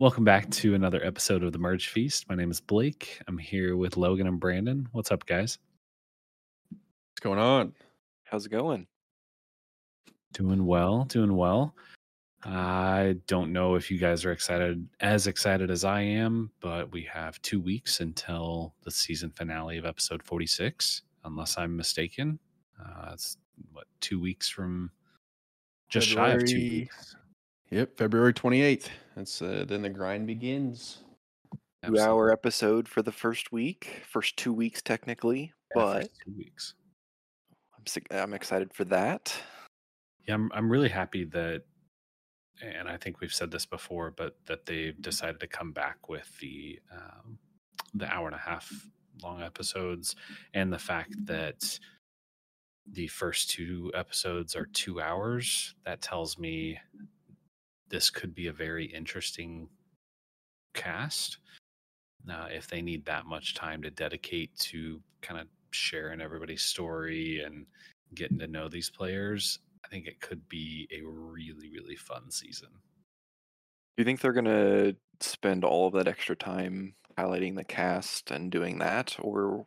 Welcome back to another episode of the Merge Feast. My name is Blake. I'm here with Logan and Brandon. What's up, guys? What's going on? How's it going? Doing well, doing well. I don't know if you guys are excited as excited as I am, but we have two weeks until the season finale of episode 46, unless I'm mistaken. Uh, it's what two weeks from just shy of two weeks. Yep, February 28th. That's uh, then the grind begins. Two hour episode for the first week, first two weeks technically, Yeah, but first two weeks. I'm I'm excited for that. Yeah, I'm I'm really happy that and I think we've said this before, but that they've decided to come back with the um, the hour and a half long episodes and the fact that the first two episodes are two hours. That tells me this could be a very interesting cast. Uh, if they need that much time to dedicate to kind of sharing everybody's story and getting to know these players, I think it could be a really, really fun season. Do you think they're gonna spend all of that extra time highlighting the cast and doing that, or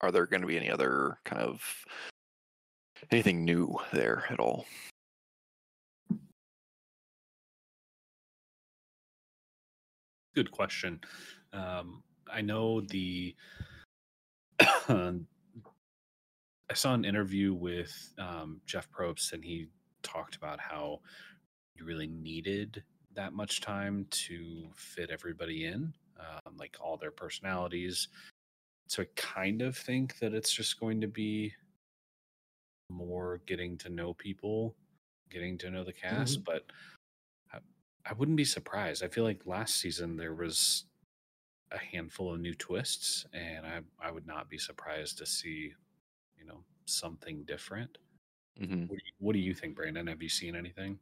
are there going to be any other kind of anything new there at all? Good question. Um, I know the. I saw an interview with um, Jeff Probst, and he talked about how you really needed that much time to fit everybody in, um, like all their personalities. So I kind of think that it's just going to be more getting to know people, getting to know the cast, but I, I wouldn't be surprised. I feel like last season there was a handful of new twists, and I I would not be surprised to see, you know, something different. hmm What do you, what do you think, Brandon? Have you seen anything?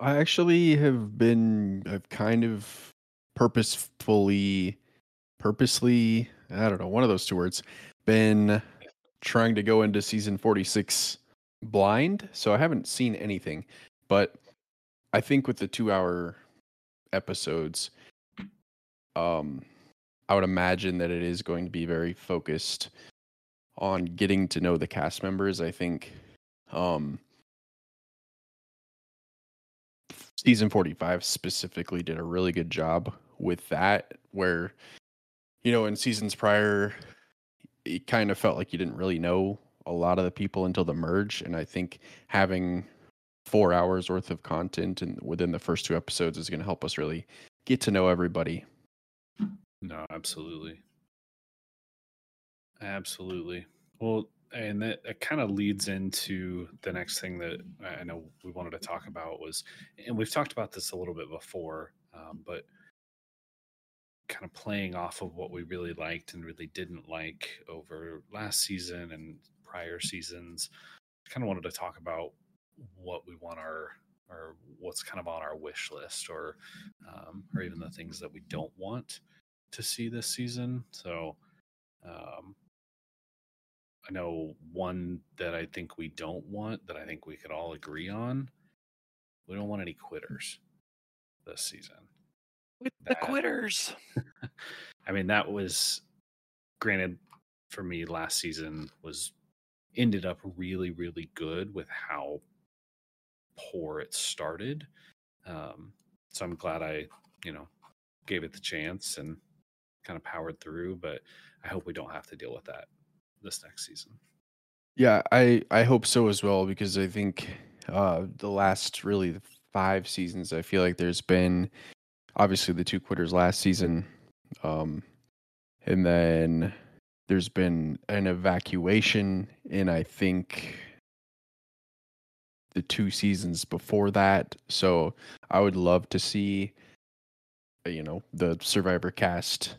I actually have been, I've kind of purposefully, purposely, I don't know, one of those two words, been trying to go into season 46 blind. So I haven't seen anything. But I think with the two hour episodes, um, I would imagine that it is going to be very focused on getting to know the cast members. I think um, season 45 specifically did a really good job with that, where, you know, in seasons prior, it kind of felt like you didn't really know a lot of the people until the merge. And I think having four hours worth of content and within the first two episodes is going to help us really get to know everybody. No, absolutely. Absolutely. Well, and that, that kind of leads into the next thing that I know we wanted to talk about was, and we've talked about this a little bit before, um, but kind of playing off of what we really liked and really didn't like over last season and prior seasons. Kind of wanted to talk about what we want our or what's kind of on our wish list or um, or even the things that we don't want to see this season. So um, I know one that I think we don't want that I think we could all agree on. We don't want any quitters this season. With the quitters. I mean, that was granted for me last season was ended up really, really good with how poor it started. Um, so I'm glad I, you know, gave it the chance and kind of powered through, but I hope we don't have to deal with that this next season. Yeah, I I hope so as well because I think uh the last really five seasons I feel like there's been obviously the two quitters last season um and then there's been an evacuation and I think the two seasons before that. So I would love to see uh, you know the survivor cast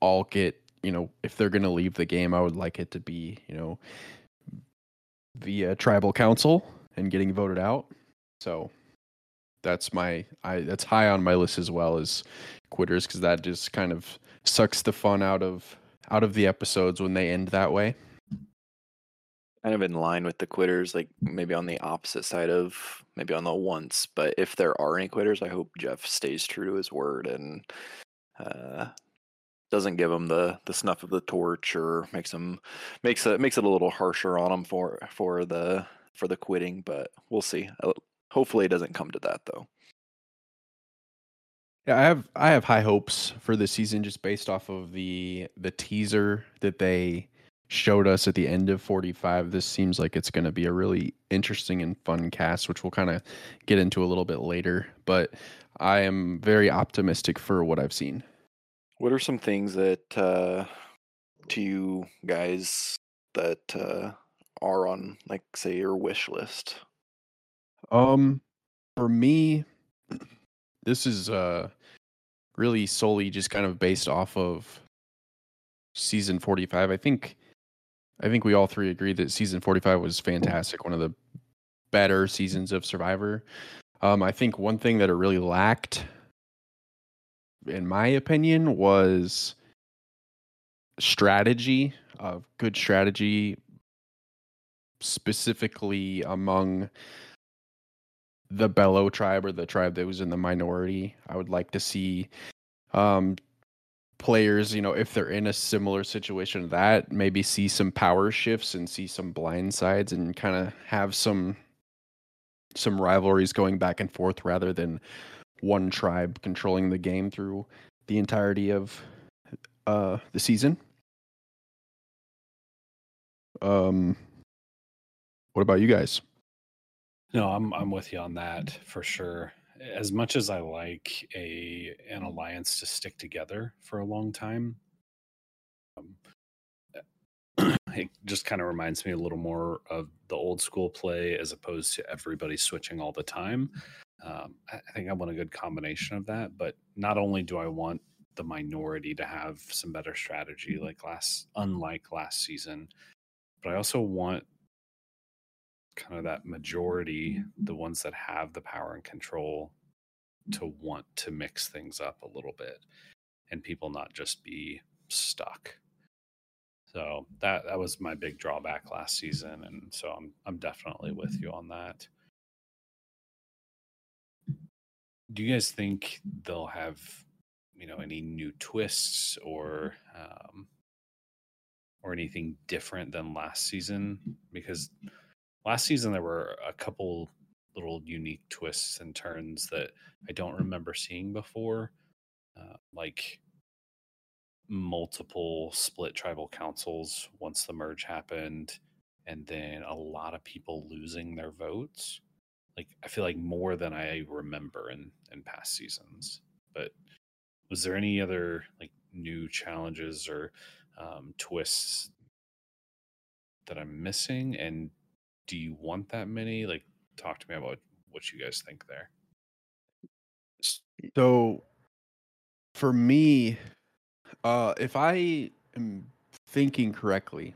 all get you know if they're going to leave the game I would like it to be you know via tribal council and getting voted out. So that's my I that's high on my list as well as quitters because that just kind of sucks the fun out of out of the episodes when they end that way. Kind of in line with the quitters, like maybe on the opposite side of maybe on the once. But if there are any quitters, I hope Jeff stays true to his word and uh, doesn't give him the the snuff of the torch or makes him makes it makes it a little harsher on him for for the for the quitting. But we'll see. Uh, hopefully, it doesn't come to that though. Yeah, I have I have high hopes for this season just based off of the the teaser that they showed us at the end of 45. This seems like it's going to be a really interesting and fun cast, which we'll kind of get into a little bit later. But I am very optimistic for what I've seen. What are some things that uh, to you guys that uh, are on, like, say, your wish list? Um, for me, this is uh really solely just kind of based off of season 45. I think I think we all three agree that season 45 was fantastic, one of the better seasons of Survivor. Um, I think one thing that it really lacked, in my opinion, was strategy, uh, good strategy, specifically among the Belo tribe or the tribe that was in the minority. I would like to see um, players, you know, if they're in a similar situation to that, maybe see some power shifts and see some blind sides and kind of have some some rivalries going back and forth rather than one tribe controlling the game through the entirety of uh the season. Um what about you guys? No, I'm I'm with you on that for sure. As much as I like a an alliance to stick together for a long time, um, it just kind of reminds me a little more of the old school play as opposed to everybody switching all the time. Um, I I think I want a good combination of that, but not only do I want the minority to have some better strategy like last unlike last season, but I also want kind of that majority, the ones that have the power and control, to want to mix things up a little bit and people not just be stuck. So that that was my big drawback last season, and so I'm I'm definitely with you on that. Do you guys think they'll have, you know, any new twists or um, or anything different than last season? Because last season there were a couple little unique twists and turns that I don't remember seeing before, uh, like multiple split tribal councils once the merge happened, and then a lot of people losing their votes. Like I feel like more than I remember in in past seasons. But was there any other like new challenges or um, twists that I'm missing? And do you want that many? Like, talk to me about what you guys think there. So for me, uh if I am thinking correctly,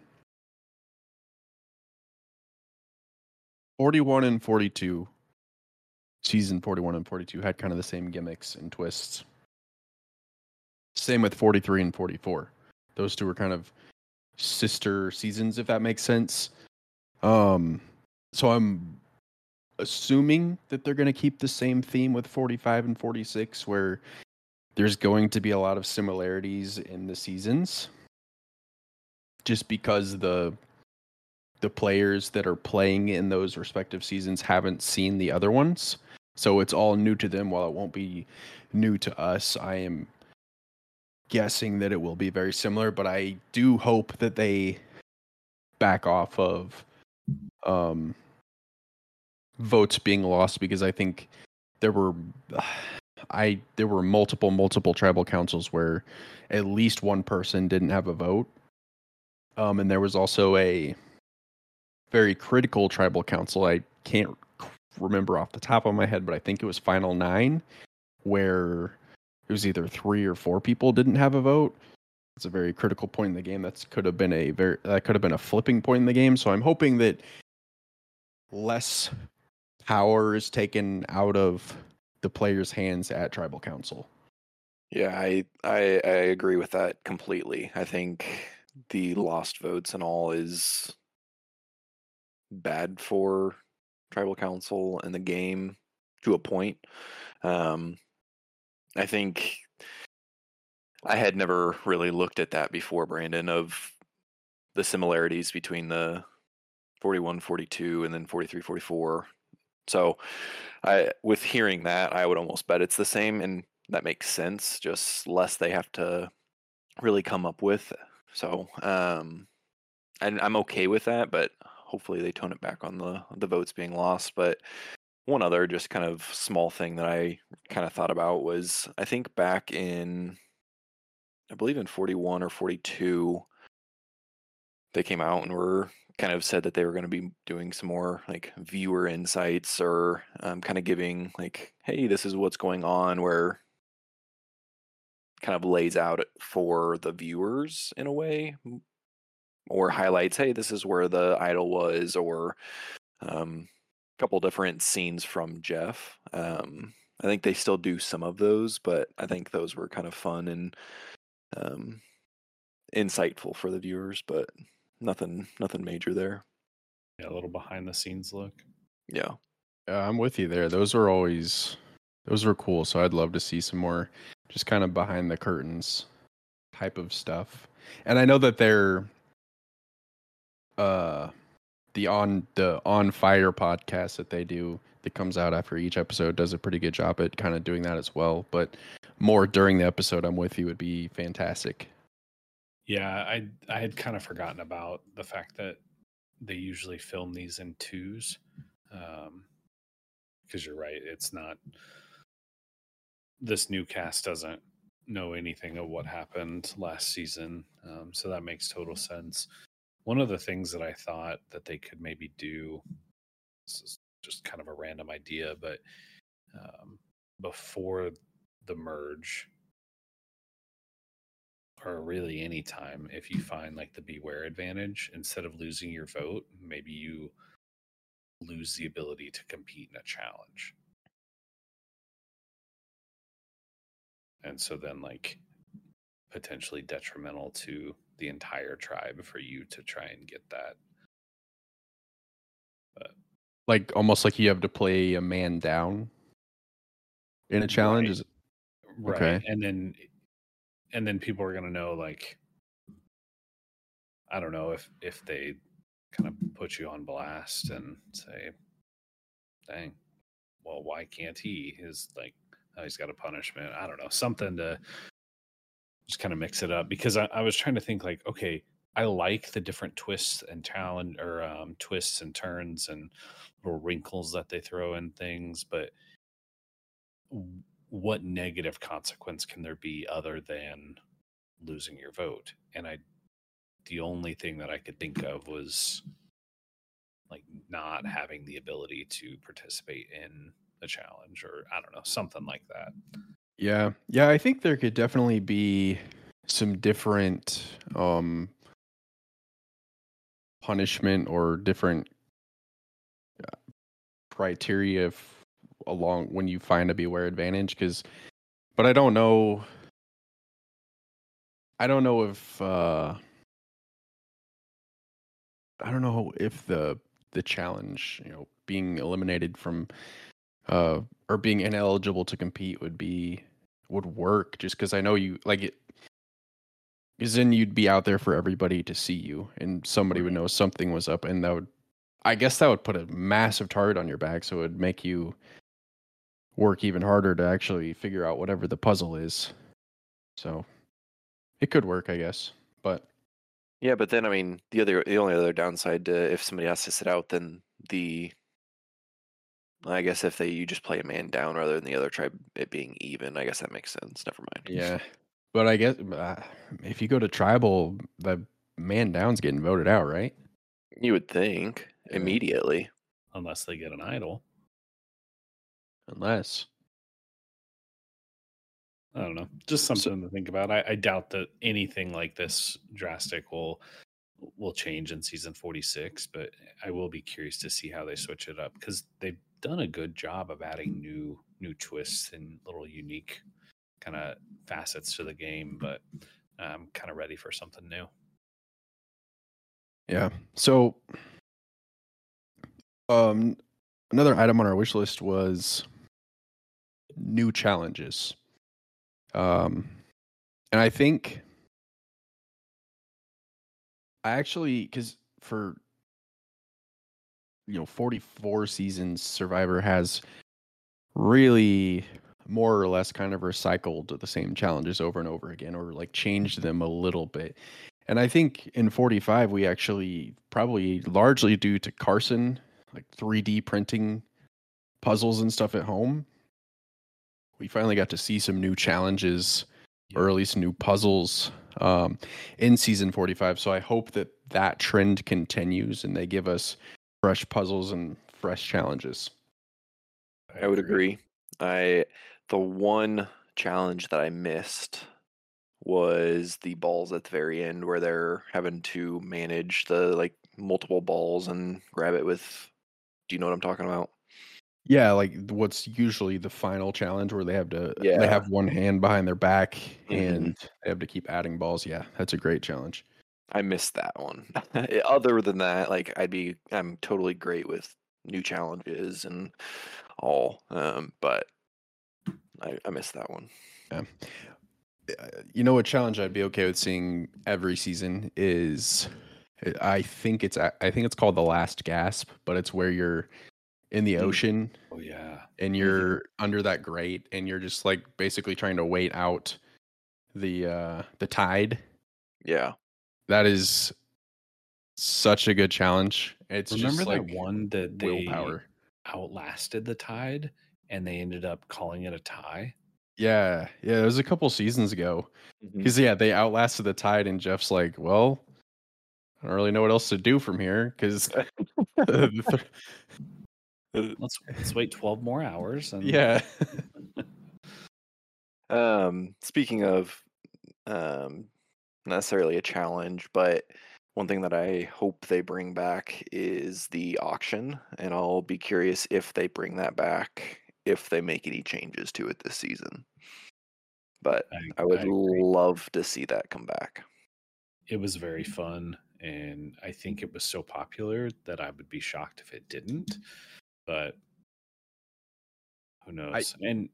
41 and 42 season 41 and 42 had kind of the same gimmicks and twists. Same with 43 and 44. Those two were kind of sister seasons if that makes sense. Um, so I'm assuming that they're going to keep the same theme with 45 and 46, where there's going to be a lot of similarities in the seasons, just because the the players that are playing in those respective seasons haven't seen the other ones. So it's all new to them while it won't be new to us. I am guessing that it will be very similar, but I do hope that they back off of um, votes being lost because I think there were I there were multiple multiple tribal councils where at least one person didn't have a vote. Um, and there was also a very critical tribal council. I can't remember off the top of my head, but I think it was Final Nine, where it was either three or four people didn't have a vote. It's a very critical point in the game. That could have been a very that could have been a flipping point in the game. So I'm hoping that less power is taken out of the player's hands at tribal council. Yeah, I, I I agree with that completely. I think the lost votes and all is bad for tribal council and the game to a point. Um, I think I had never really looked at that before, Brandon, of the similarities between the 41 42 and then 43 44 so i with hearing that i would almost bet it's the same and that makes sense just less they have to really come up with. So um and i'm okay with that but hopefully they tone it back on the the votes being lost but one other just kind of small thing that i kind of thought about was i think back in i believe in 41 or 42 they came out and were kind of said that they were going to be doing some more like viewer insights or um, kind of giving like hey this is what's going on where kind of lays out for the viewers in a way or highlights hey this is where the idol was or um, a couple different scenes from jeff um, i think they still do some of those but i think those were kind of fun and um, insightful for the viewers but nothing nothing major there. Yeah, a little behind the scenes look. Yeah. Yeah, I'm with you there. Those are always those were cool. So I'd love to see some more just kind of behind the curtains type of stuff. And I know that they're uh the on the on fire podcast that they do that comes out after each episode does a pretty good job at kind of doing that as well. But more during the episode I'm with you would be fantastic. Yeah, I I had kind of forgotten about the fact that they usually film these in twos. Um, because you're right, it's not. This new cast doesn't know anything of what happened last season, um, so that makes total sense. One of the things that I thought that they could maybe do, this is just kind of a random idea, but um, before the merge, or really any time if you find like the beware advantage instead of losing your vote maybe you lose the ability to compete in a challenge. And so then like potentially detrimental to the entire tribe for you to try and get that. But like almost like you have to play a man down in a challenge? Right. Right okay. and then and then people are going to know like i don't know if if they kind of put you on blast and say dang well why can't he is like oh, he's got a punishment i don't know something to just kind of mix it up because I, I was trying to think like okay i like the different twists and talent or um, twists and turns and little wrinkles that they throw in things but what negative consequence can there be other than losing your vote? And I, the only thing that I could think of was like not having the ability to participate in a challenge or I don't know, something like that. Yeah. Yeah. I think there could definitely be some different um, punishment or different uh, criteria along when you find a beware advantage because but i don't know i don't know if uh i don't know if the the challenge you know being eliminated from uh or being ineligible to compete would be would work just because i know you like it because then you'd be out there for everybody to see you and somebody would know something was up and that would i guess that would put a massive target on your back so it would make you work even harder to actually figure out whatever the puzzle is. So it could work, I guess. But yeah, but then I mean, the other, the only other downside to if somebody has to sit out, then the, I guess if they you just play a man down rather than the other tribe it being even, I guess that makes sense. Never mind. Yeah, but I guess uh, if you go to tribal, the man down's getting voted out, right? You would think yeah. immediately, unless they get an idol. Unless. I don't know. Just something so, to think about. I, I doubt that anything like this drastic will will change in season 46, but I will be curious to see how they switch it up because they've done a good job of adding new new twists and little unique kind of facets to the game, but I'm kind of ready for something new. Yeah. So Um, another item on our wish list was new challenges. Um, and I think I actually because for you know 44 seasons, Survivor has really more or less kind of recycled the same challenges over and over again, or like changed them a little bit. And I think in 45, we actually probably largely due to Carson, like 3D printing puzzles and stuff at home, we finally got to see some new challenges Yeah. or at least new puzzles um, in season 45. So I hope that that trend continues and they give us fresh puzzles and fresh challenges. I would agree. I the one challenge that I missed was the balls at the very end where they're having to manage the like multiple balls and grab it with do you know what I'm talking about? Yeah, like what's usually the final challenge where they have to Yeah. they have one hand behind their back Mhm. and they have to keep adding balls. Yeah, that's a great challenge. I missed that one. Other than that, like I'd be I'm totally great with new challenges and all. Um, but I, I missed that one. Uh, You know, a challenge I'd be okay with seeing every season is, I think it's I think it's called the Last Gasp, but it's where you're in the ocean Oh yeah. and you're under that grate and you're just like basically trying to wait out the uh the tide. Yeah. That is such a good challenge. It's Remember just that like one that they willpower. outlasted the tide and they ended up calling it a tie? Yeah, yeah. It was a couple seasons ago. Mm-hmm. Because yeah, they outlasted the tide, and Jeff's like, "Well, I don't really know what else to do from here." Because Let's let's wait 12 more hours and yeah, Um, speaking of um, not necessarily a challenge, but one thing that I hope they bring back is the auction, and I'll be curious if they bring that back, if they make any changes to it this season. But I would agree. love to see that come back. it was very fun and I think it was so popular that I would be shocked if it didn't. But who knows? and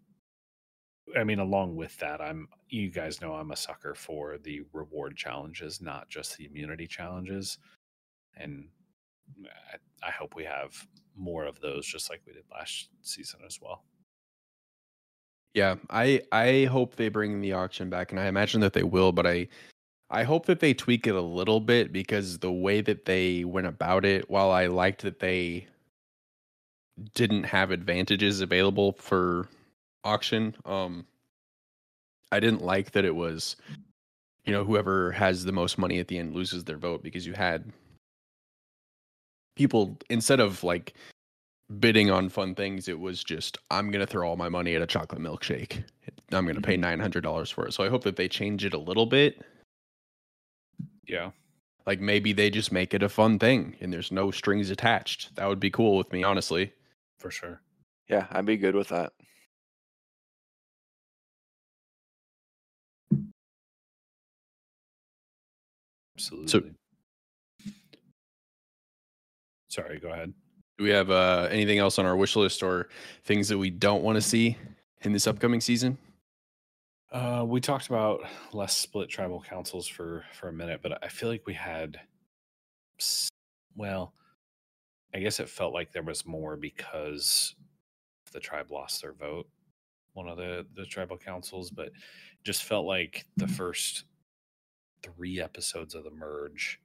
I mean, along with that, I'm you guys know I'm a sucker for the reward challenges, not just the immunity challenges. And I, I hope we have more of those, just like we did last season as well. yeah. I I hope they bring the auction back, and I imagine that they will. But I I hope that they tweak it a little bit because the way that they went about it, while I liked that they didn't have advantages available for auction, um, I didn't like that it was, you know, whoever has the most money at the end loses their vote because you had people instead of like bidding on fun things, it was just I'm gonna throw all my money at a chocolate milkshake. I'm gonna pay nine hundred dollars for it. So I hope that they change it a little bit. Yeah. Like maybe they just make it a fun thing and there's no strings attached. That would be cool with me, honestly. For sure. Yeah, I'd be good with that. Absolutely. Sorry, go ahead. Do we have uh, anything else on our wish list or things that we don't want to see in this upcoming season? Uh, we talked about less split tribal councils for for a minute, but I feel like we had, well, I guess it felt like there was more because the tribe lost their vote. One of the the tribal councils, but just felt like the first three episodes of the merge,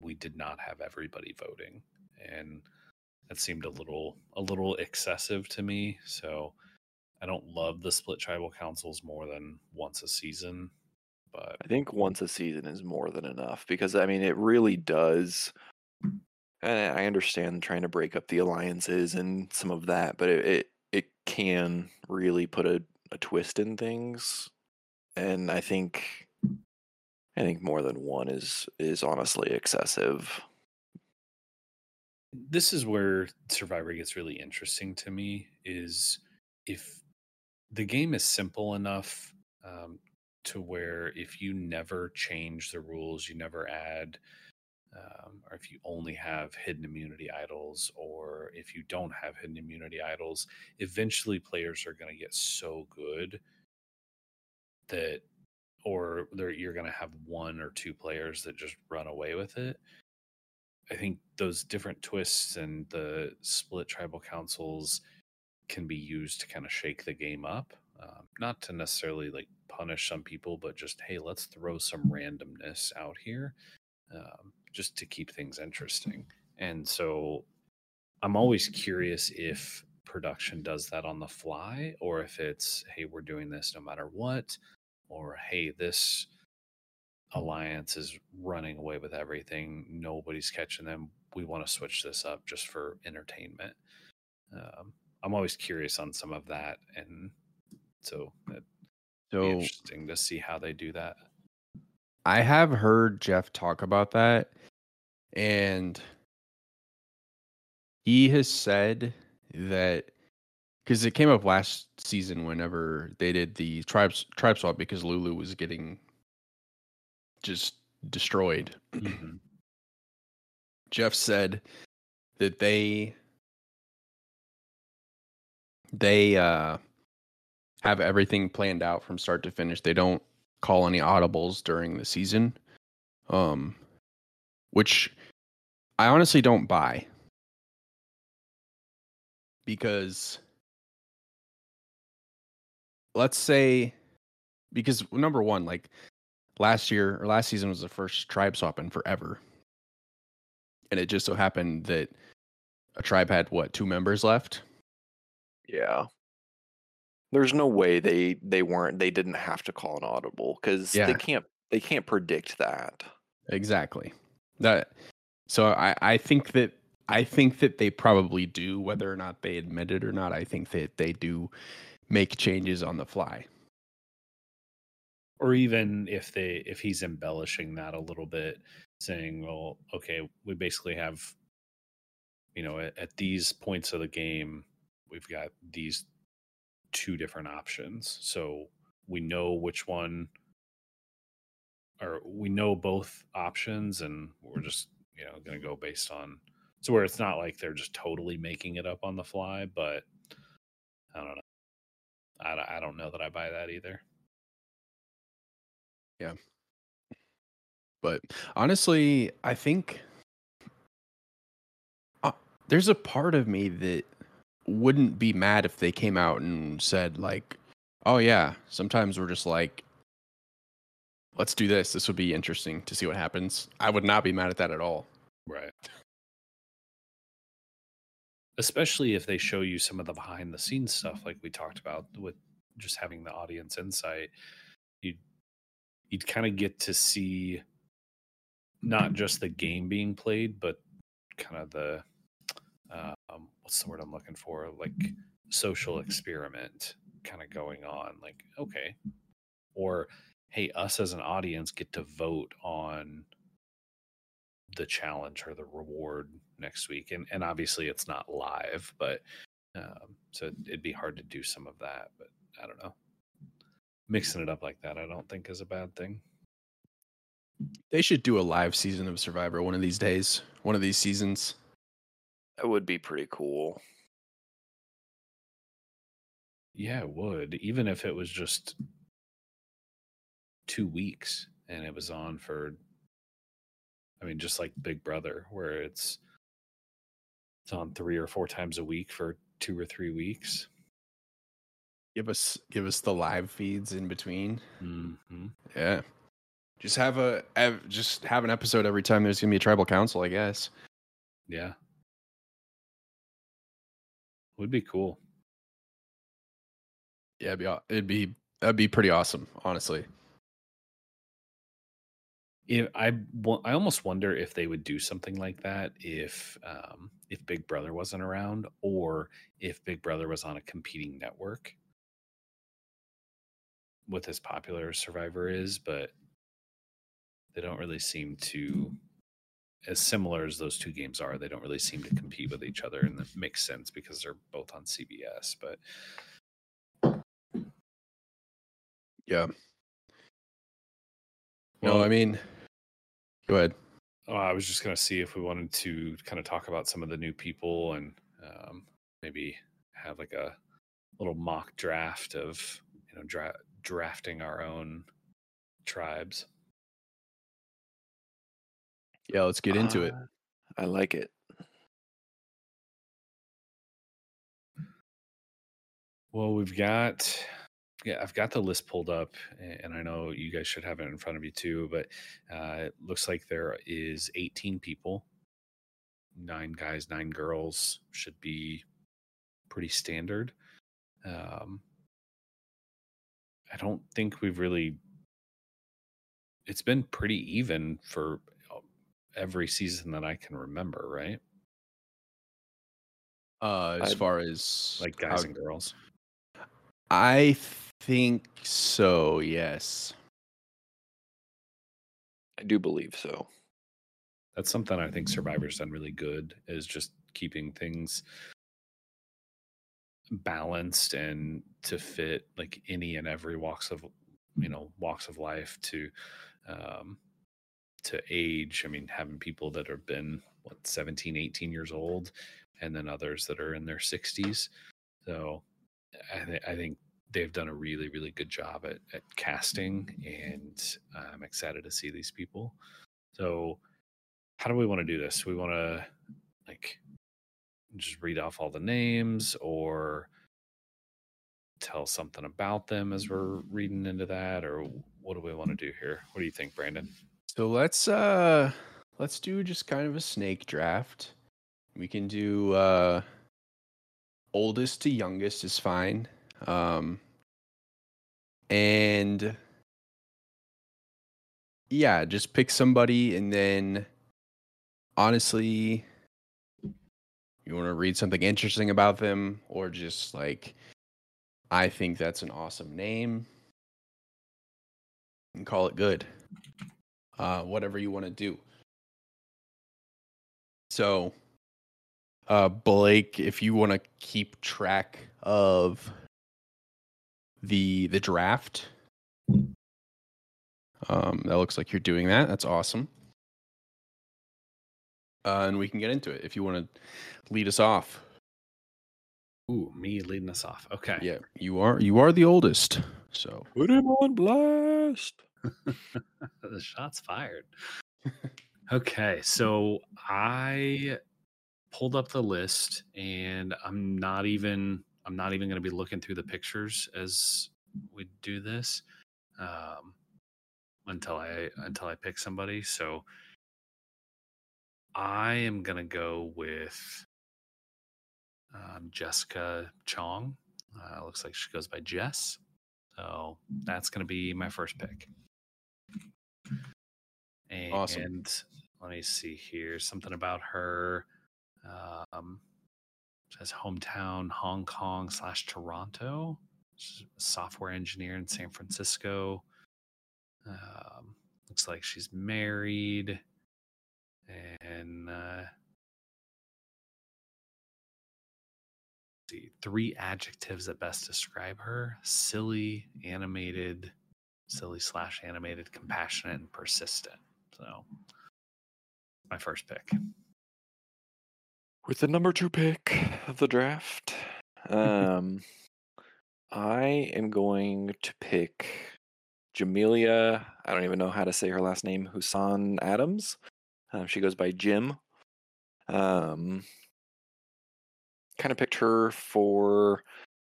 we did not have everybody voting, and that seemed a little a little excessive to me. So. I don't love the split tribal councils more than once a season, but I think once a season is more than enough because I mean it really does. And I understand trying to break up the alliances and some of that, but it it, it can really put a, a twist in things. And I think I think more than one is is honestly excessive. this is where Survivor gets really interesting to me. Is if the game is simple enough um, to where if you never change the rules, you never add um, or if you only have hidden immunity idols, or if you don't have hidden immunity idols, eventually players are going to get so good that, or you're going to have one or two players that just run away with it. I think those different twists and the split tribal councils can be used to kind of shake the game up. Um, not to necessarily like punish some people, but just hey, let's throw some randomness out here, um, just to keep things interesting. And so, I'm always curious if production does that on the fly, or if it's hey, we're doing this no matter what, or hey, this alliance is running away with everything, nobody's catching them. We want to switch this up just for entertainment. Um, I'm always curious on some of that, and so So be interesting to see how they do that. I have heard Jeff talk about that, and he has said that because it came up last season whenever they did the tribes tribe swap because Lulu was getting just destroyed. Mhm. Jeff said that they they uh have everything planned out from start to finish. They don't call any audibles during the season. Um which I honestly don't buy. Because let's say because number 1 like last year or last season was the first tribe swap in forever. And it just so happened that a tribe had what, two members left? Yeah. There's no way they they weren't they didn't have to call an audible because Yeah. they can't they can't predict that. Exactly. That so I I think that I think that they probably do whether or not they admit it or not. I think that they do make changes on the fly. Or even if they if he's embellishing that a little bit, saying, "Well, okay, we basically have, you know, at, at these points of the game, we've got these two different options, so we know which one." Or we know both options, and we're just you know going to go based on so where it's not like they're just totally making it up on the fly, but I don't know. I, don't- I don't know that I buy that either. Yeah. But honestly, I think uh, there's a part of me that wouldn't be mad if they came out and said like, "Oh yeah, sometimes we're just like let's do this. This would be interesting to see what happens." I would not be mad at that at all. Right. Especially if they show you some of the behind the scenes stuff like we talked about with just having the audience insight. You'd you'd kind of get to see not just the game being played, but kind of the um, what's the word I'm looking for? Like social experiment kind of going on. Like, okay. Or hey, us as an audience get to vote on the challenge or the reward next week and and obviously it's not live but um so it'd be hard to do some of that but i don't know mixing it up like that i don't think is a bad thing They should do a live season of Survivor one of these days, one of these seasons. That would be pretty cool. yeah it would even if it was just two weeks and it was on for i mean just like big brother where it's it's on three or four times a week for two or three weeks Give us give us the live feeds in between. hmm Yeah. Just have a have, just have an episode every time there's gonna be a tribal council, I guess. Yeah. Would be cool. Yeah, it'd be it'd be that'd be pretty awesome, honestly. If I I almost wonder if they would do something like that if um if Big Brother wasn't around or if Big Brother was on a competing network with as popular as Survivor is, but they don't really seem to as similar as those two games are, they don't really seem to compete with each other and that makes sense because they're both on CBS, but Yeah. No, Well- I mean, go ahead. oh, I was just going to see if we wanted to kind of talk about some of the new people and um, maybe have like a little mock draft of you know dra- drafting our own tribes. Yeah, let's get into it. Uh, I like it. Well, we've got yeah, I've got the list pulled up, and I know you guys should have it in front of you too. But uh, it looks like there is 18 people, nine guys, nine girls. Should be pretty standard. Um, I don't think we've really. It's been pretty even for every season that I can remember, right? Uh, as I'd- far as Like guys how- and girls. I think so. Yes. I do believe so. That's something I think Survivor's done really good is just keeping things balanced and to fit like any and every walks of you know walks of life to um to age i mean having people that have been what 17 18 years old and then others that are in their 60s so i, th- I think they've done a really really good job at, at casting and i'm excited to see these people. So how do we want to do this? We want to like just read off all the names or tell something about them as we're reading into that or what do we want to do here? What do you think brandon So let's uh let's do just kind of a snake draft. We can do uh oldest to youngest is fine. Um and yeah, just pick somebody and then honestly you want to read something interesting about them or just like I think that's an awesome name and call it good uh, whatever you want to do. So, uh, Blake, if you want to keep track of the the draft, um, that looks like you're doing that. That's awesome. Uh, and we can get into it if you want to lead us off. ooh me leading us off okay Yeah, you are you are the oldest, so Put him on blast. the shots fired. Okay so i pulled up the list and i'm not even i'm not even going to be looking through the pictures as we do this um until i until i pick somebody so i am going to go with um, jessica chong. Uh, looks like she goes by jess so that's going to be my first pick and Awesome. let me see here something about her um says hometown hong kong slash toronto software engineer in san francisco um looks like she's married and uh see three adjectives that best describe her silly animated silly slash animated compassionate and persistent so my first pick With the number two pick of the draft, um, I am going to pick Jamelia. I don't even know how to say her last name. Hussain-Adams. Um, she goes by Jem. Um, kind of picked her for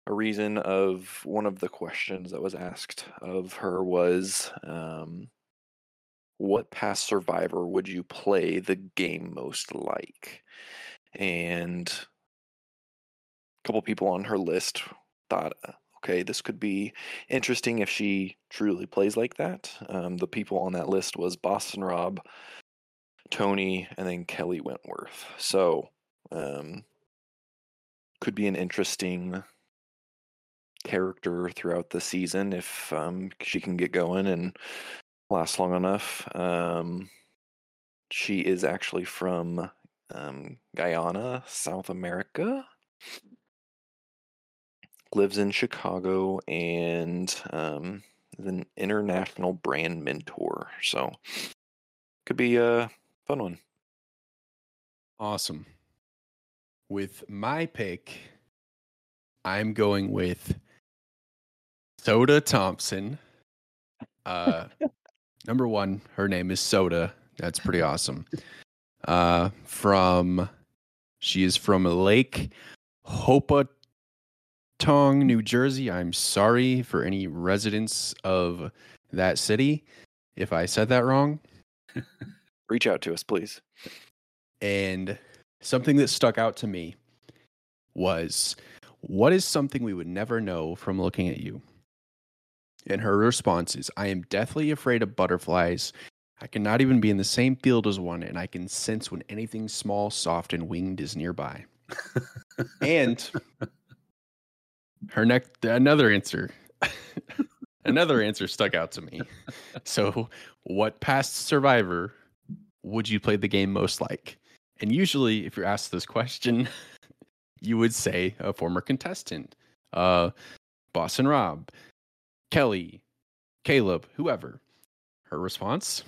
a reason of one of the questions that was asked of her was um, what past survivor would you play the game most like? And a couple people on her list thought uh, okay this could be interesting if she truly plays like that. Um, the people on that list was boston rob tony and then kelly wentworth. So um, could be an interesting character throughout the season if um, she can get going and last long enough. Um, she is actually from um, Guyana, South America. Lives in Chicago and um, is an international brand mentor. So could be a Fun one. Awesome. With my pick, I'm going with Soda Thompson. Uh, number one, her name is Soda. That's pretty awesome. Uh, from she is from Lake Hopatcong, New Jersey. I'm sorry for any residents of that city if I said that wrong. Reach out to us, please. And something that stuck out to me was what is something we would never know from looking at you? And her response is I am deathly afraid of butterflies. I cannot even be in the same field as one, and I can sense when anything small, soft, and winged is nearby. and her next another answer another answer stuck out to me. So, what past survivor would you play the game most like? And usually, if you're asked this question, you would say a former contestant, uh, Boston Rob, Kelly, Caleb, whoever. Her response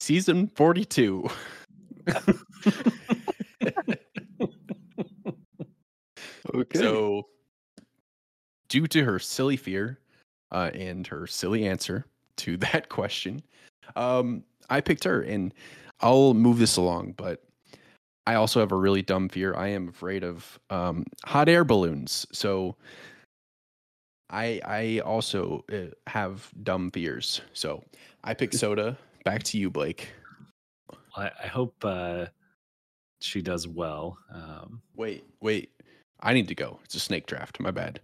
season 42. Okay. So, due to her silly fear uh, and her silly answer to that question, um, I picked her. And I'll move this along, but I also have a really dumb fear. I am afraid of um, hot air balloons. So, I I also uh, have dumb fears. So, I pick soda. Back to you, Blake. I, I hope uh, she does well. Um, Wait, wait. I need to go. It's a snake draft. My bad.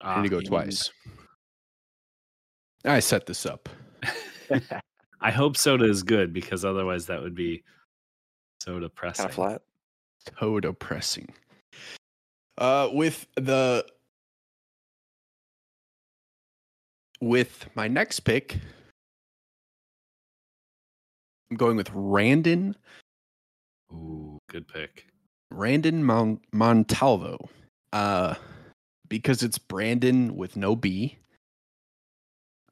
I need to ah, go you- twice. I set this up. I hope soda is good because otherwise that would be so depressing. kind of flat. so depressing. Uh, with the with my next pick, I'm going with Randen Ooh, good pick. Brandon Mon- Montalvo. Uh, because it's Brandon with no B.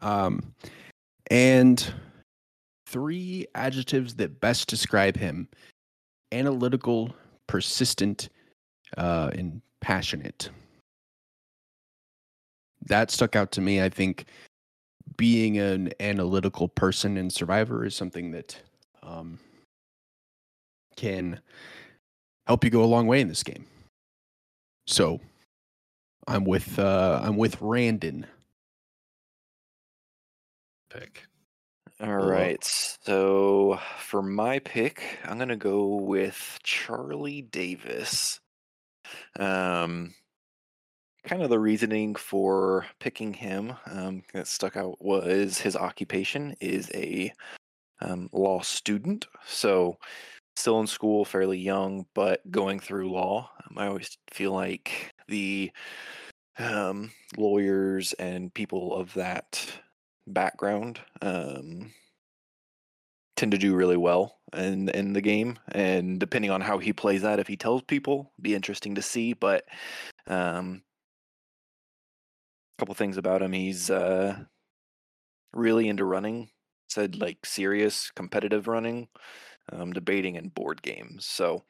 Um, and three adjectives that best describe him: analytical, persistent, uh, and passionate. That stuck out to me. I think being an analytical person in Survivor is something that um, can help you go a long way in this game. So I'm with uh I'm with Randen. Pick. All Hello. right. So for my pick, I'm gonna go with Charlie Davis. Um, kind of the reasoning for picking him um, that stuck out was his occupation is a um, law student. So still in school, fairly young, but going through law. Um, I always feel like the um, lawyers and people of that background um, tend to do really well in in the game and depending on how he plays that if he tells people be interesting to see but um couple things about him he's uh really into running said like serious competitive running um debating and board games so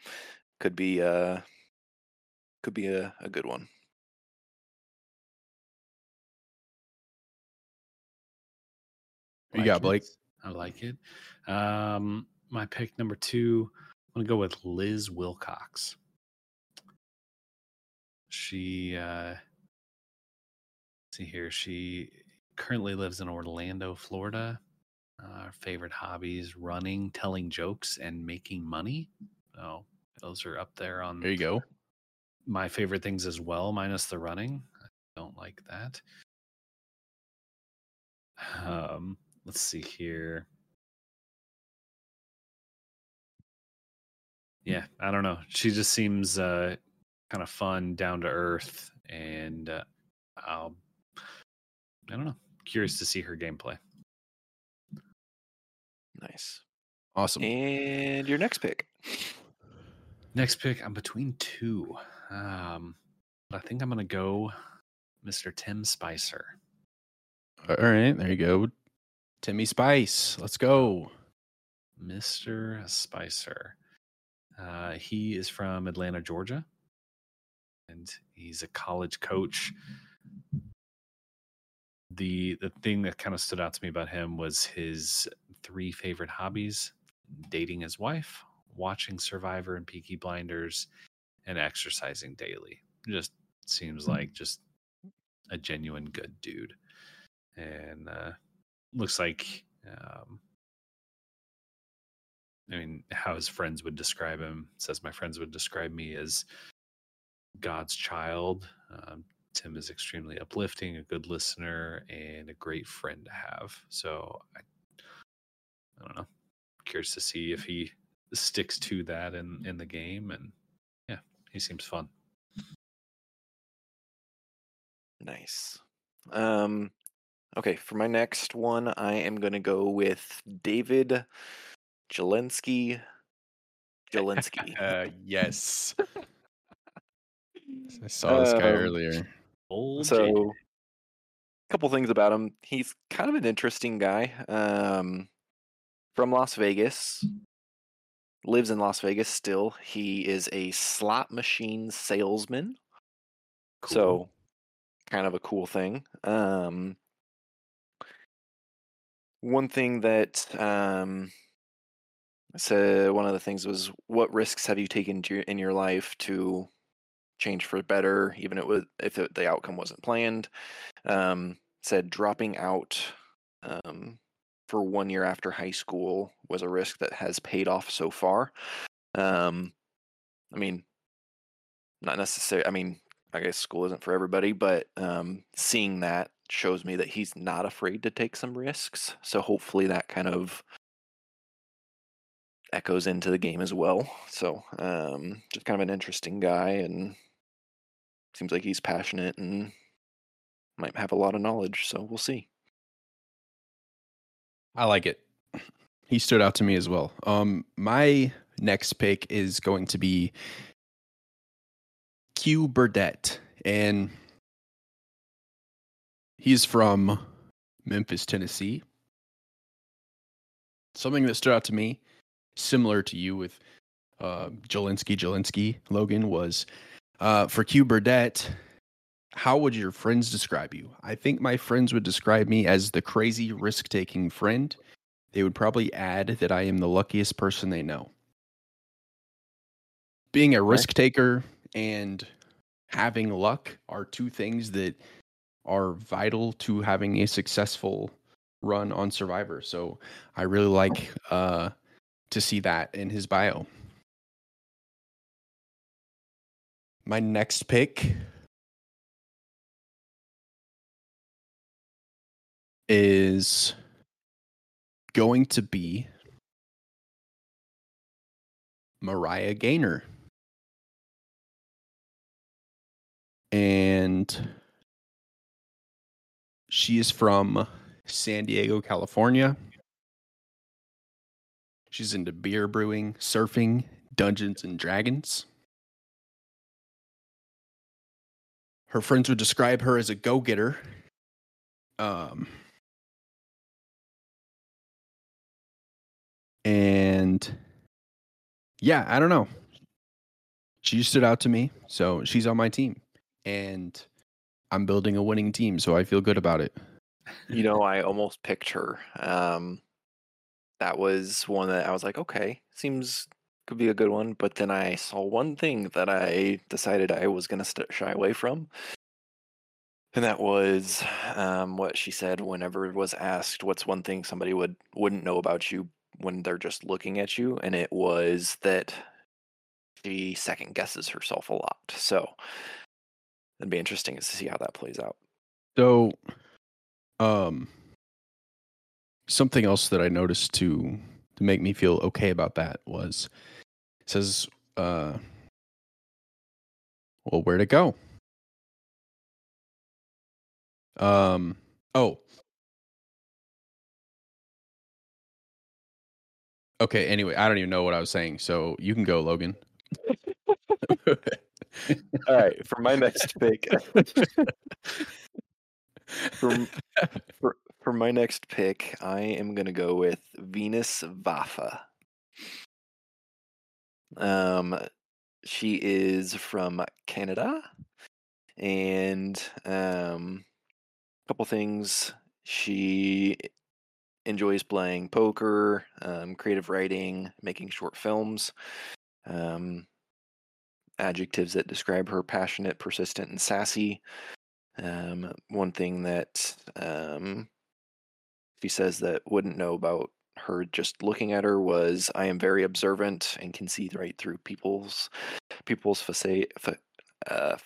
could be uh could be a, a good one Who you got, Blake? I like it. Um, my pick number two, I'm gonna go with Liz Wilcox. She uh let's see here, she currently lives in Orlando, Florida. Uh, favorite hobbies running, telling jokes, and making money. Oh, those are up there on There you go. my favorite things as well, minus the running. I don't like that. Um, let's see here. Yeah, I don't know. She just seems uh, kind of fun, down to earth, and uh, um, I don't know. Curious to see her gameplay. nice Awesome. and your next pick Next pick, I'm between two. Um, but I think I'm gonna go Mr. Tim Spicer. All right, there you go. Timmy Spice. Let's go. Mr. Spicer. Uh, he is from Atlanta, Georgia, and he's a college coach. The the thing that kind of stood out to me about him was his three favorite hobbies: dating his wife, watching Survivor and Peaky Blinders, and exercising daily. Just seems like just a genuine good dude, and uh, looks like um, I mean, how his friends would describe him says, My friends would describe me as God's child. Um, Tim is extremely uplifting, a good listener, and a great friend to have. So I, I don't know. Curious to see if he sticks to that in in the game, and yeah, he seems fun. Nice. Um, okay, for my next one, I am going to go with David Jelinsky. Jelinsky. Uh, yes. I saw this guy Um, earlier. Old so, a couple things about him. He's kind of an interesting guy. Um, from Las Vegas, lives in Las Vegas still. He is a slot machine salesman. Cool. So, kind of a cool thing. Um, one thing that um, so one of the things was, what risks have you taken to your, in your life to change for better, even it was, if it, the outcome wasn't planned? Um, said dropping out um, for one year after high school was a risk that has paid off so far. Um, I mean, not necessarily. I mean, I guess school isn't for everybody, but um, seeing that shows me that he's not afraid to take some risks. So hopefully that kind of echoes into the game as well. So um, just kind of an interesting guy, and seems like he's passionate and might have a lot of knowledge. So we'll see. I like it. He stood out to me as well. Um, my next pick is going to be Q Burdette, and he's from Memphis, Tennessee. Something that stood out to me, similar to you with uh, Jelinsky, Jelinsky, Logan, was uh, for Q Burdette. How would your friends describe you? I think my friends would describe me as the crazy risk taking friend. They would probably add that I am the luckiest person they know. Being a risk taker and having luck are two things that are vital to having a successful run on Survivor. So I really like uh, to see that in his bio. My next pick is going to be Moriah Gaynor. And she is from San Diego, California. She's into beer brewing, surfing, Dungeons and Dragons. Her friends would describe her as a go getter. Um, and yeah, I don't know. She stood out to me, so she's on my team, and I'm building a winning team, so I feel good about it. You know, I almost picked her. Um, that was one that I was like, okay, seems could be a good one. But then I saw one thing that I decided I was going to st- shy away from. And that was um, what she said whenever it was asked, what's one thing somebody would, wouldn't know about you when they're just looking at you? And it was that she second guesses herself a lot. So it'd be interesting to see how that plays out. So, um, something else that I noticed to to make me feel okay about that was says, uh, well, where'd it go? Um, oh, okay. Anyway, I don't even know what I was saying, so you can go, Logan. All right, for my next pick. for, for for my next pick, I am gonna go with Venus Vafa. Um, she is from Canada, and um, a couple things. She enjoys playing poker, um, creative writing, making short films. Um, adjectives that describe her passionate, persistent, and sassy. Um, one thing that um, she says that wouldn't know about her just looking at her was I am very observant and can see right through people's people's facade fa- uh,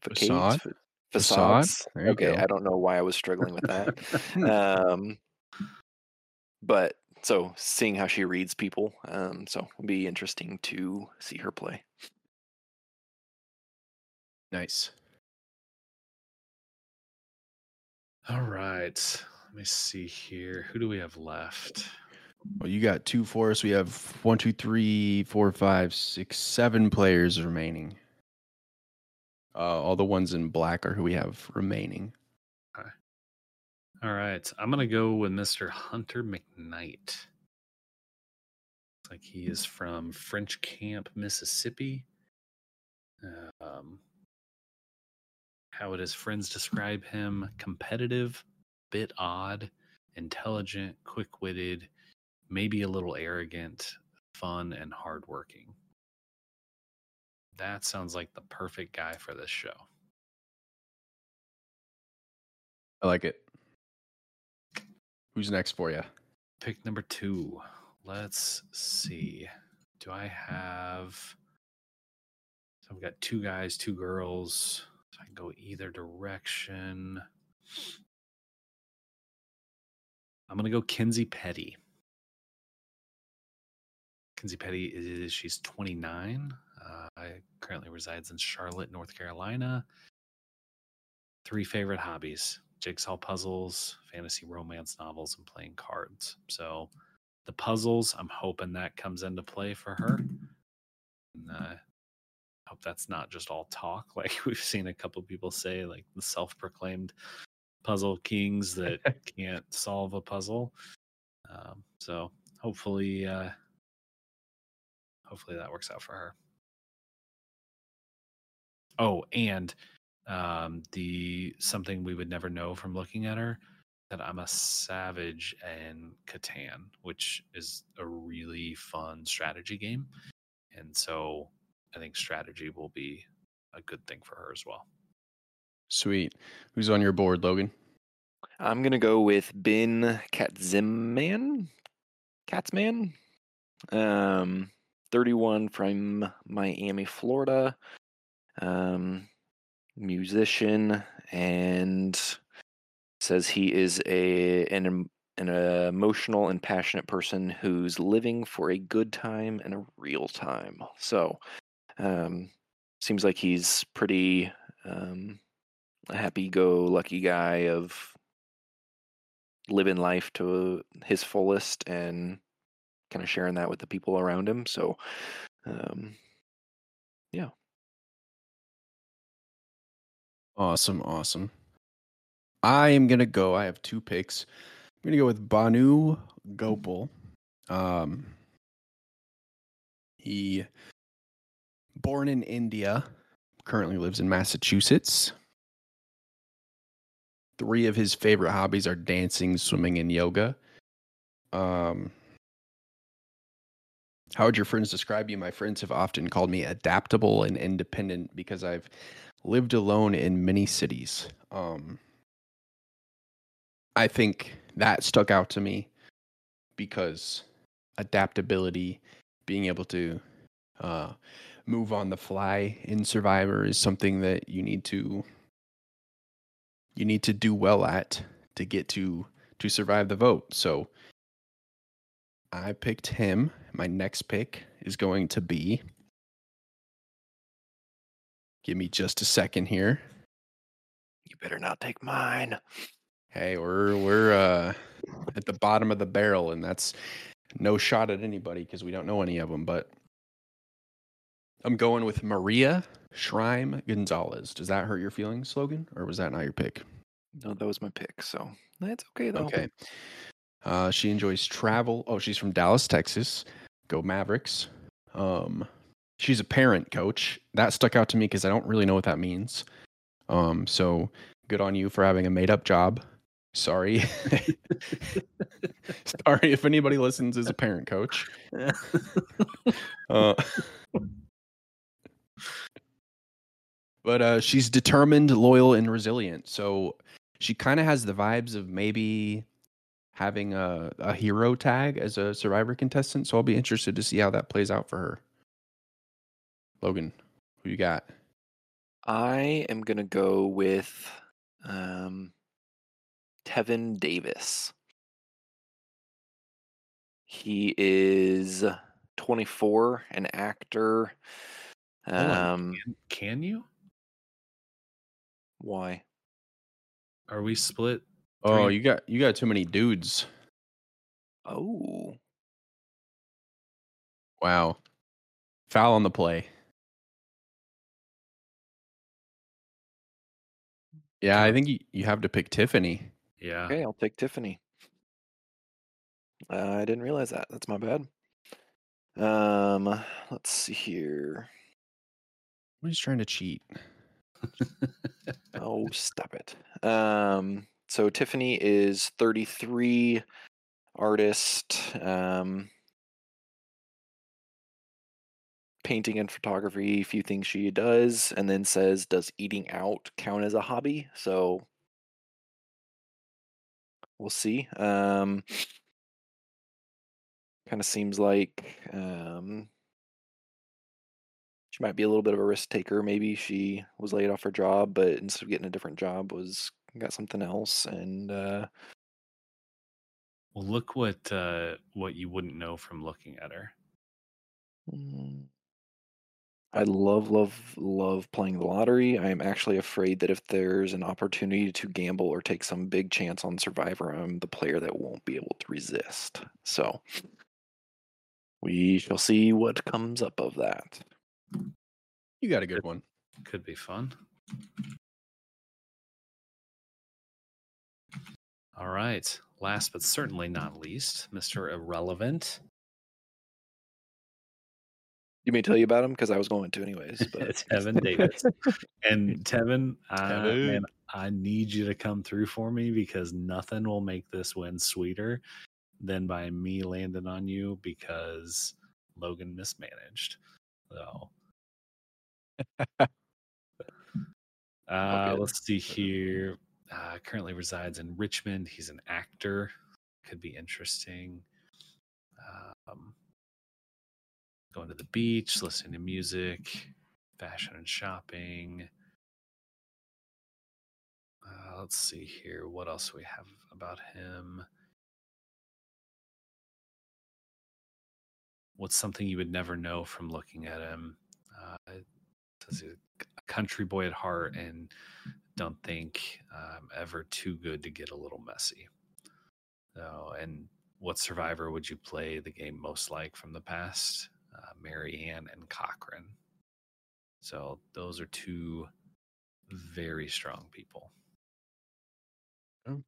Facade? facades, Facade? facades. There Okay, go. I don't know why I was struggling with that. um, but so seeing how she reads people, um, so it'll be interesting to see her play. Nice. All right. Let me see here. Who do we have left? Well, you got two for us. We have one, two, three, four, five, six, seven players remaining. Uh, all the ones in black are who we have remaining. All right. I'm going to go with Mr. Hunter McKnight. Looks like he is from French Camp, Mississippi. Um, how would his friends describe him? Competitive, bit odd, intelligent, quick witted, maybe a little arrogant, fun, and hardworking. That sounds like the perfect guy for this show. I like it. Who's next for you? Pick number two. Let's see. Do I have. So I've got two guys, two girls. So I can go either direction. I'm to go Kenzie Petty. Kenzie Petty is she's 29. Uh, currently resides in Charlotte, North Carolina. Three favorite hobbies: jigsaw puzzles, fantasy romance novels, and playing cards. So the puzzles, I'm hoping that comes into play for her. And, uh, hope that's not just all talk, like we've seen a couple people say, like the self-proclaimed puzzle kings that can't solve a puzzle. Um, so hopefully, uh, hopefully that works out for her. Oh, and um, the something we would never know from looking at her that I'm a savage in Catan, which is a really fun strategy game, and so I think strategy will be a good thing for her as well. Sweet. Who's on your board, Logan? I'm gonna go with Ben Katzman. Katzman. Um, 31 from Miami, Florida. Um, musician and says he is a an an emotional and passionate person who's living for a good time and a real time. So, um, seems like he's pretty um, a happy-go-lucky guy of living life to his fullest and kind of sharing that with the people around him. So, um, yeah. Awesome, awesome. I am gonna go. I have two picks. I'm gonna go with Bhanu Gopal. Um, he born in India, currently lives in Massachusetts. Three of his favorite hobbies are dancing, swimming, and yoga. Um, how would your friends describe you? My friends have often called me adaptable and independent because I've lived alone in many cities. Um, I think that stuck out to me because adaptability, being able to uh, move on the fly in Survivor is something that you need to you need to do well at to get to to survive the vote. So I picked him. My next pick is going to be Give me just a second here. you better not take mine. Hey, we're we're uh, at the bottom of the barrel, and that's no shot at anybody because we don't know any of them. But I'm going with Maria Shrime Gonzalez. Does that hurt your feelings, Logan, or was that not your pick? No, that was my pick. So that's okay though. Okay. Uh, she enjoys travel. Oh, she's from Dallas, Texas. Go Mavericks. Um, she's a parent coach. That stuck out to me because I don't really know what that means. Um, so good on you for having a made up job. Sorry. Sorry if anybody listens as a parent coach. Uh, but uh, she's determined, loyal, and resilient. So she kind of has the vibes of maybe having a, a hero tag as a survivor contestant. So I'll be interested to see how that plays out for her. Logan, who you got? I am gonna go with um, Tevin Davis. He is 24, an actor. Hold on, Um, can, can you? why? Are we split? Oh, Three. you got you got too many dudes. Oh, Wow. Foul on the play. Yeah, I think you, you have to pick Tiffany. Yeah. okay. I'll take Tiffany. Uh, I didn't realize that. That's my bad. Um, let's see here. He's trying to cheat. Oh, stop it. Um, so Tiffany is 33, artist, um, painting and photography, a few things she does, and then says, Does eating out count as a hobby? So we'll see. Um, kind of seems like um, she might be a little bit of a risk taker. Maybe she was laid off her job, but instead of getting a different job, was got something else. And uh, Well, look what uh, what you wouldn't know from looking at her. mm, I love, love, love playing the lottery. I am actually afraid that if there's an opportunity to gamble or take some big chance on Survivor, I'm the player that won't be able to resist. So we shall see what comes up of that. You got a good one. Could be fun. All right. Last but certainly not least, Mr. Irrelevant. You may tell you about him because I was going to anyways. But It's Tevin Davis. and Tevin, uh, Tevin. man, I need you to come through for me because nothing will make this win sweeter than by me landing on you because Logan mismanaged. So, uh, let's see here. Uh, currently resides in Richmond. He's an actor. Could be interesting. Um, going to the beach, listening to music, fashion and shopping. Uh, let's see here. What else we have about him? What's something you would never know from looking at him? Uh, a country boy at heart and don't think um, ever too good to get a little messy. So, and what survivor would you play the game most like from the past? Uh, Maryanne and Cochran. So those are two very strong people.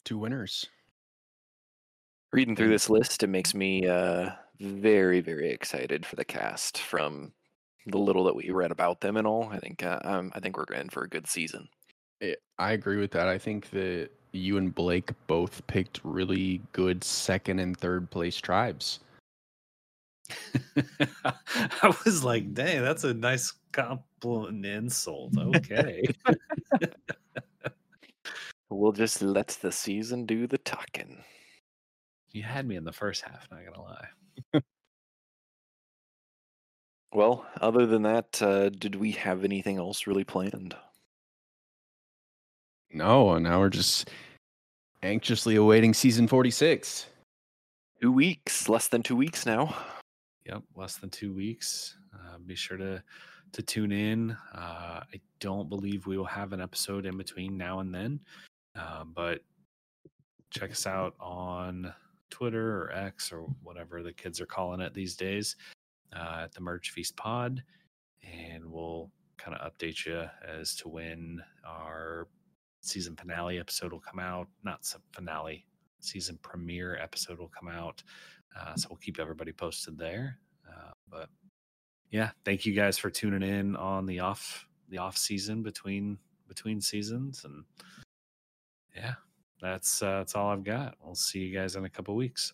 Two winners. Reading through this list, it makes me uh, very, very excited for the cast. From the little that we read about them and all, I think uh, um, I think we're in for a good season. Eh, I agree with that. I think that you and Blake both picked really good second and third place tribes. I was like, dang, that's a nice compliment insult. Okay. We'll just let the season do the talking. You had me in the first half, not gonna lie. Well, other than that, uh, did we have anything else really planned? No, and now we're just anxiously awaiting season 46. Two weeks, less than two weeks now. Yep, less than two weeks. Uh, be sure to to tune in. Uh, I don't believe we will have an episode in between now and then, uh, but check us out on Twitter or X or whatever the kids are calling it these days uh, at the Merge Feast Pod, and we'll kind of update you as to when our season finale episode will come out. Not finale, season premiere episode will come out. Uh, so we'll keep everybody posted there. Uh, but yeah, thank you guys for tuning in on the off the off season between between seasons and yeah that's uh, that's all I've got. I'll see you guys in a couple weeks.